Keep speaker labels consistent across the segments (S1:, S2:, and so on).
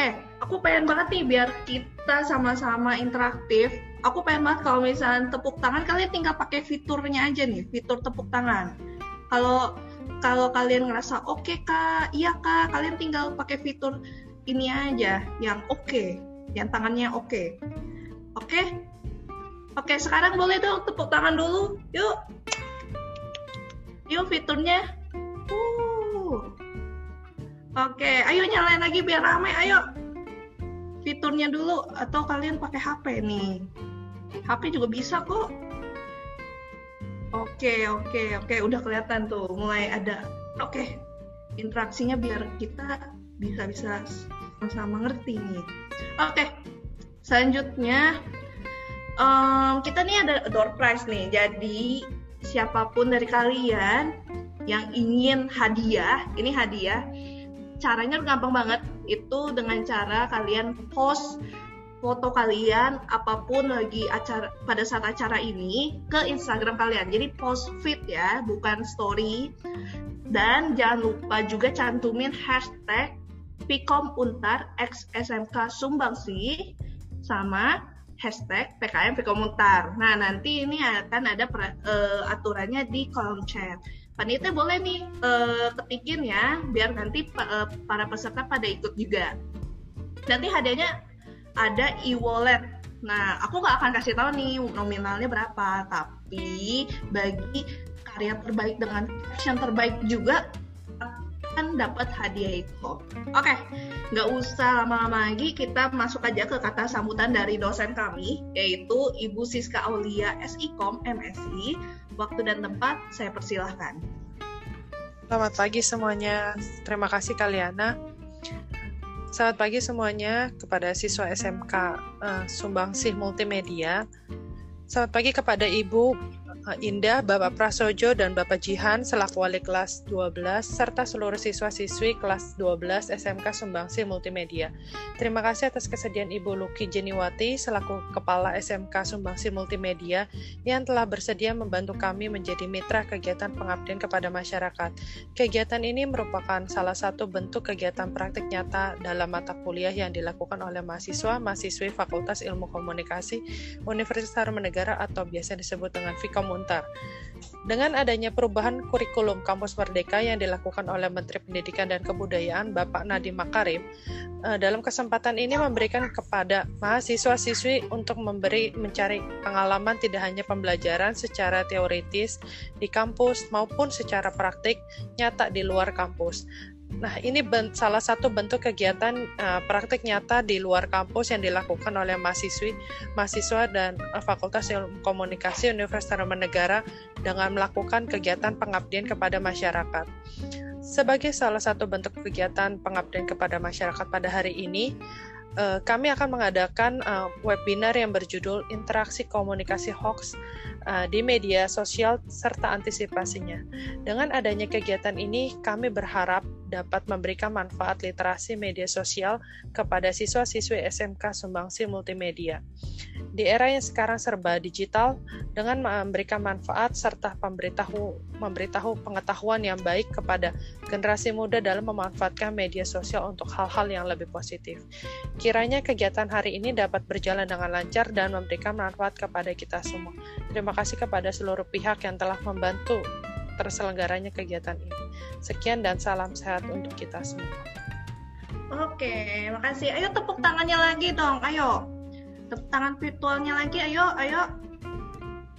S1: Oke, aku pengen banget nih biar kita sama-sama interaktif. Aku pengen banget kalau misalnya tepuk tangan, kalian tinggal pakai fiturnya aja nih, fitur tepuk tangan. Kalau kalau kalian ngerasa oke okay, kak, iya kak, kalian tinggal pakai fitur ini aja, yang oke, okay, yang tangannya oke. Okay. Oke? Okay? Oke, sekarang boleh dong tepuk tangan dulu. Yuk. Yuk fiturnya. Uh. Oke, ayo nyalain lagi biar ramai. Ayo. Fiturnya dulu atau kalian pakai HP nih. HP juga bisa kok. Oke, oke, oke, udah kelihatan tuh, mulai ada. Oke, interaksinya biar kita bisa-bisa sama-sama ngerti nih. Oke, selanjutnya um, kita nih ada door prize nih. Jadi siapa pun dari kalian yang ingin hadiah, ini hadiah caranya gampang banget itu dengan cara kalian post foto kalian apa pun lagi acara pada saat acara ini ke Instagram kalian. Jadi post feed ya, bukan story. Dan jangan lupa juga cantumin hashtag Pikom Untar X SMK Sumbangsi sama hashtag PKM Pikom Untar. Nah nanti ini akan ada uh, aturannya di kolom chat panitia boleh nih uh, ketikin ya biar nanti uh, para peserta pada ikut juga. Nanti hadiahnya ada e-wallet. Nah aku nggak akan kasih tahu nih nominalnya berapa tapi bagi karya terbaik dengan caption terbaik juga akan dapat hadiah itu. Oke okay, nggak usah lama-lama lagi kita masuk aja ke kata sambutan dari dosen kami yaitu Ibu Siska Aulia SIKOM MSI Waktu dan tempat saya persilahkan.
S2: Selamat pagi semuanya. Terima kasih Kaliana. Selamat pagi semuanya kepada siswa SMK uh, eh, Sumbangsih Multimedia. Selamat pagi kepada Ibu Indah, Bapak Prasojo, dan Bapak Jihan selaku wali kelas 12, serta seluruh siswa-siswi kelas 12 SMK Sumbangsi Multimedia. Terima kasih atas kesediaan Ibu Luki Jeniwati selaku Kepala SMK Sumbangsi Multimedia yang telah bersedia membantu kami menjadi mitra kegiatan pengabdian kepada masyarakat. Kegiatan ini merupakan salah satu bentuk kegiatan praktik nyata dalam mata kuliah yang dilakukan oleh mahasiswa-mahasiswi Fakultas Ilmu Komunikasi Universitas Tarumanegara atau biasa disebut dengan FIKOM Muntar. Dengan adanya perubahan kurikulum Kampus Merdeka yang dilakukan oleh Menteri Pendidikan dan Kebudayaan Bapak Nadiem Makarim, eh, dalam kesempatan ini memberikan kepada mahasiswa-siswi untuk memberi mencari pengalaman tidak hanya pembelajaran secara teoritis di kampus maupun secara praktik nyata di luar kampus. Nah, ini salah satu bentuk kegiatan uh, praktik nyata di luar kampus yang dilakukan oleh mahasiswi, mahasiswa dan uh, Fakultas Komunikasi Universitas Negara dengan melakukan kegiatan pengabdian kepada masyarakat. Sebagai salah satu bentuk kegiatan pengabdian kepada masyarakat pada hari ini, uh, kami akan mengadakan uh, webinar yang berjudul Interaksi Komunikasi Hoax uh, di media sosial serta antisipasinya. Dengan adanya kegiatan ini, kami berharap dapat memberikan manfaat literasi media sosial kepada siswa-siswi SMK Sumbangsi Multimedia. Di era yang sekarang serba digital, dengan memberikan manfaat serta memberitahu, memberitahu pengetahuan yang baik kepada generasi muda dalam memanfaatkan media sosial untuk hal-hal yang lebih positif. Kiranya kegiatan hari ini dapat berjalan dengan lancar dan memberikan manfaat kepada kita semua. Terima kasih kepada seluruh pihak yang telah membantu terselenggaranya kegiatan ini. Sekian dan salam sehat untuk kita semua.
S1: Oke, makasih. Ayo tepuk tangannya lagi dong. Ayo tepuk tangan virtualnya lagi ayo ayo.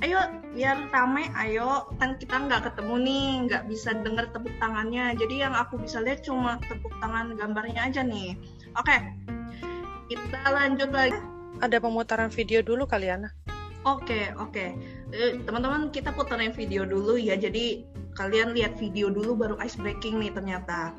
S1: Ayo biar ramai ayo. Kan kita nggak ketemu nih nggak bisa denger tepuk tangannya. Jadi yang aku bisa lihat cuma tepuk tangan gambarnya aja nih. Oke kita lanjut lagi.
S2: Ada pemutaran video dulu kalian
S1: oke oke. Eh, teman-teman kita putarin video dulu ya. Jadi kalian lihat video dulu baru ice breaking nih ternyata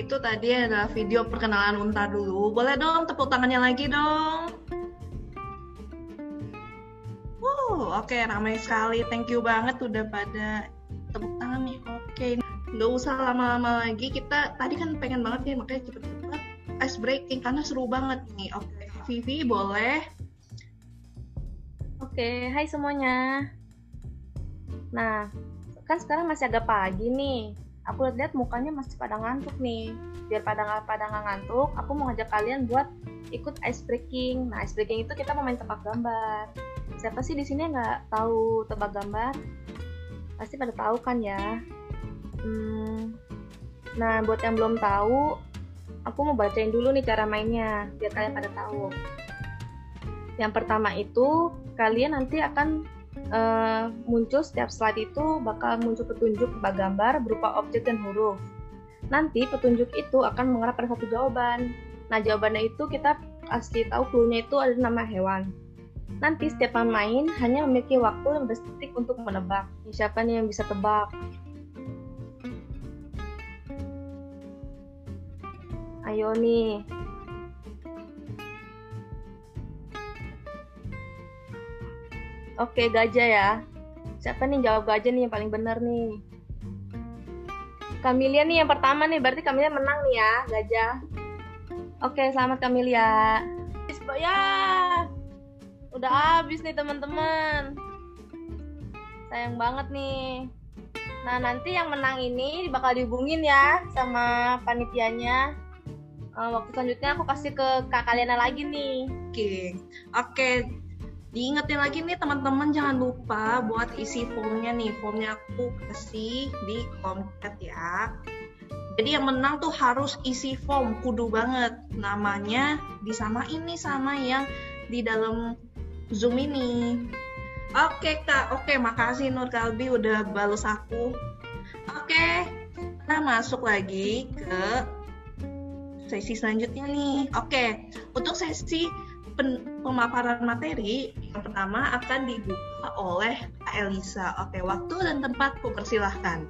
S1: itu tadi adalah video perkenalan Unta dulu. Boleh dong tepuk tangannya lagi dong. Wow, oke ramai sekali. Thank you banget udah pada tepuk tangan nih. Oke, nggak usah lama-lama lagi. Kita tadi kan pengen banget nih, makanya cepet-cepet ice breaking karena seru banget nih. Oke, Vivi boleh.
S3: Oke, hai semuanya. Nah, kan sekarang masih agak pagi nih aku lihat mukanya masih pada ngantuk nih. Biar pada nggak pada nggak ngantuk aku mau ngajak kalian buat ikut ice breaking. Nah ice breaking itu kita mau main tebak gambar. Siapa sih di sini nggak tahu tebak gambar? Pasti pada tahu kan ya? Hmm, nah buat yang belum tahu aku mau bacain dulu nih cara mainnya biar kalian pada tahu. Yang pertama itu kalian nanti akan uh, muncul setiap slide itu bakal muncul petunjuk berupa gambar berupa objek dan huruf. Nanti petunjuk itu akan mengarah pada satu jawaban. Nah jawabannya itu kita kasih tahu clue-nya itu ada nama hewan. Nanti setiap pemain hanya memiliki waktu 15 detik untuk menebak. Siapa nih yang bisa tebak? Ayo nih, Oke, gajah ya. Siapa nih jawab gajah nih yang paling benar nih? Kamilia nih yang pertama nih, berarti Kamilia menang nih ya, gajah. Oke, selamat Kamilia. Ya, udah habis nih teman-teman. Sayang banget nih. Nah, nanti yang menang ini bakal dihubungin ya sama panitianya. Uh, waktu selanjutnya aku kasih ke kak kalian lagi nih.
S1: Oke, okay. oke. Okay diingetin lagi nih teman-teman jangan lupa buat isi formnya nih. Formnya aku kasih di kolom chat ya. Jadi yang menang tuh harus isi form kudu banget. Namanya disamain nih sama yang di dalam zoom ini. Oke kak. Oke makasih Nur Kalbi udah balas aku. Oke kita masuk lagi ke sesi selanjutnya nih. Oke untuk sesi pemaparan materi yang pertama akan dibuka oleh Kak Elisa. Oke, waktu dan tempat persilahkan.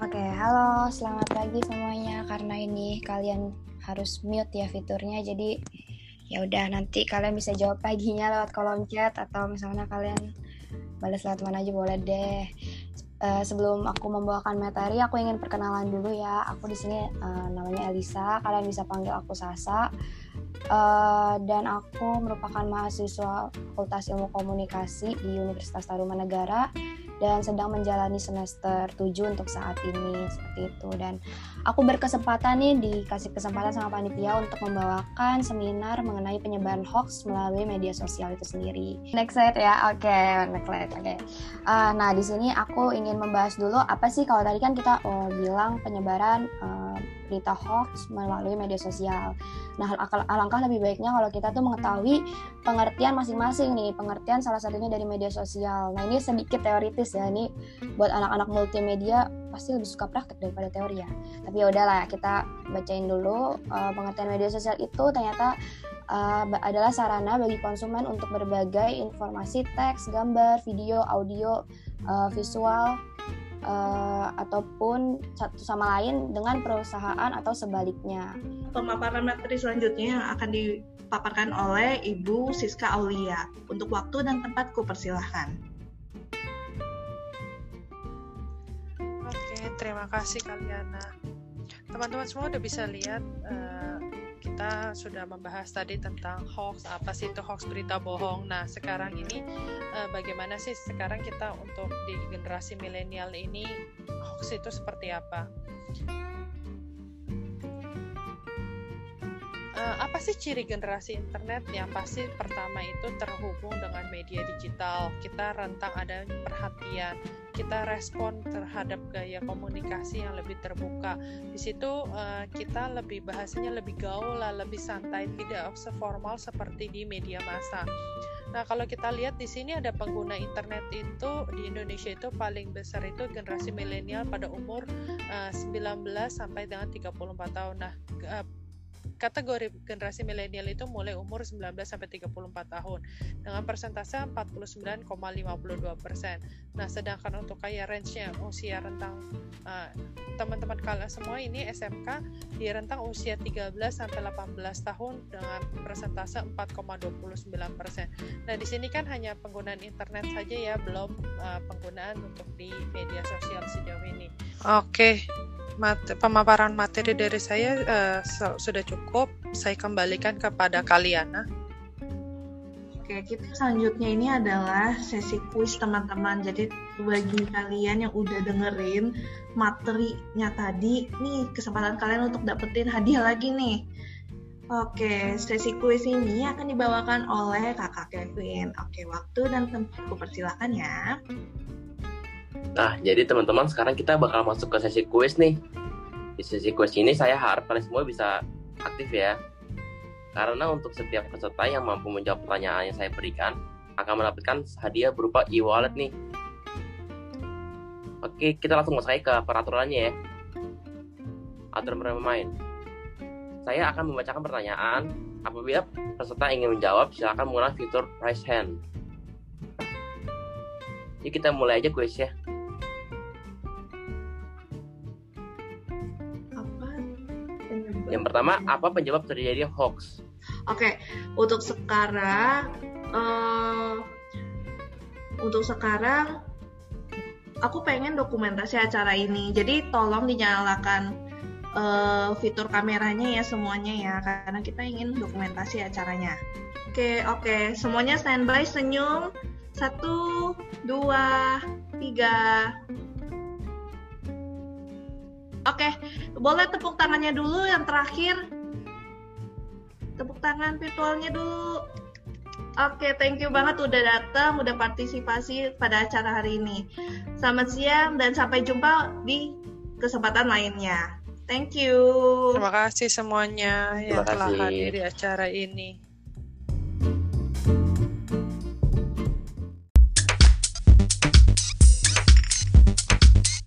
S4: Oke, halo, selamat pagi semuanya. Karena ini kalian harus mute ya fiturnya, jadi ya udah nanti kalian bisa jawab paginya lewat kolom chat atau misalnya kalian balas lewat mana aja boleh deh. Uh, sebelum aku membawakan materi, aku ingin perkenalan dulu ya. Aku di sini uh, namanya Elisa. Kalian bisa panggil aku Sasa uh, dan aku merupakan mahasiswa Fakultas Ilmu Komunikasi di Universitas Tarumanegara dan sedang menjalani semester 7 untuk saat ini seperti itu dan aku berkesempatan nih dikasih kesempatan sama panitia untuk membawakan seminar mengenai penyebaran hoax melalui media sosial itu sendiri. Next slide ya, oke, okay, next slide, oke. Okay. Uh, nah di sini aku ingin membahas dulu apa sih kalau tadi kan kita oh, bilang penyebaran uh, berita hoax melalui media sosial. Nah alangkah lebih baiknya kalau kita tuh mengetahui pengertian masing-masing nih, pengertian salah satunya dari media sosial. Nah ini sedikit teoritis ya, ini buat anak-anak multimedia pasti lebih suka praktek daripada teori ya tapi ya udahlah kita bacain dulu uh, pengertian media sosial itu ternyata uh, adalah sarana bagi konsumen untuk berbagai informasi teks gambar video audio uh, visual uh, ataupun satu sama lain dengan perusahaan atau sebaliknya.
S1: Pemaparan materi selanjutnya yang akan dipaparkan oleh Ibu Siska Aulia. Untuk waktu dan tempatku persilahkan.
S2: Terima kasih Kaliana. Teman-teman semua udah bisa lihat uh, kita sudah membahas tadi tentang hoax, apa sih itu hoax? Berita bohong. Nah, sekarang ini uh, bagaimana sih sekarang kita untuk di generasi milenial ini hoax itu seperti apa? uh, apa sih ciri generasi internet? Yang pasti pertama itu terhubung dengan media digital. Kita rentang ada perhatian kita respon terhadap gaya komunikasi yang lebih terbuka di situ uh, kita lebih bahasanya lebih gaul lah lebih santai tidak seformal seperti di media massa Nah, kalau kita lihat di sini ada pengguna internet itu di Indonesia itu paling besar itu generasi milenial pada umur uh, 19 sampai dengan 34 tahun. Nah, kategori generasi milenial itu mulai umur 19 sampai 34 tahun dengan persentase 49,52 persen. Nah, sedangkan untuk kayak range-nya usia rentang uh, teman-teman kalian semua ini SMK di rentang usia 13 sampai 18 tahun dengan persentase 4,29 persen. Nah, di sini kan hanya penggunaan internet saja ya, belum uh, penggunaan untuk di media sosial sejauh ini. Oke, pemaparan materi dari saya uh, sudah cukup. Saya kembalikan kepada Kaliana.
S1: Oke, kita selanjutnya ini adalah sesi kuis teman-teman. Jadi bagi kalian yang udah dengerin materinya tadi, nih kesempatan kalian untuk dapetin hadiah lagi nih. Oke, sesi kuis ini akan dibawakan oleh kakak Kevin. Oke, waktu dan tempat persilakan ya.
S5: Nah, jadi teman-teman sekarang kita bakal masuk ke sesi kuis nih. Di sesi kuis ini saya harap kalian semua bisa aktif ya. Karena untuk setiap peserta yang mampu menjawab pertanyaan yang saya berikan akan mendapatkan hadiah berupa e-wallet nih. Oke, kita langsung masuk ke peraturannya ya. Aturan bermain. Saya akan membacakan pertanyaan. Apabila peserta ingin menjawab, silakan menggunakan fitur raise hand. Yuk kita mulai aja kuis ya. Yang pertama, apa penyebab terjadi hoax?
S1: Oke, untuk sekarang, uh, untuk sekarang, aku pengen dokumentasi acara ini. Jadi tolong dinyalakan uh, fitur kameranya ya semuanya ya, karena kita ingin dokumentasi acaranya. Oke, oke, semuanya standby, senyum. Satu, dua, tiga. Oke, boleh tepuk tangannya dulu yang terakhir. Tepuk tangan virtualnya dulu. Oke, thank you banget udah datang, udah partisipasi pada acara hari ini. Selamat siang dan sampai jumpa di kesempatan lainnya. Thank you.
S2: Terima kasih semuanya yang
S5: Terima kasih.
S2: telah hadir di acara ini.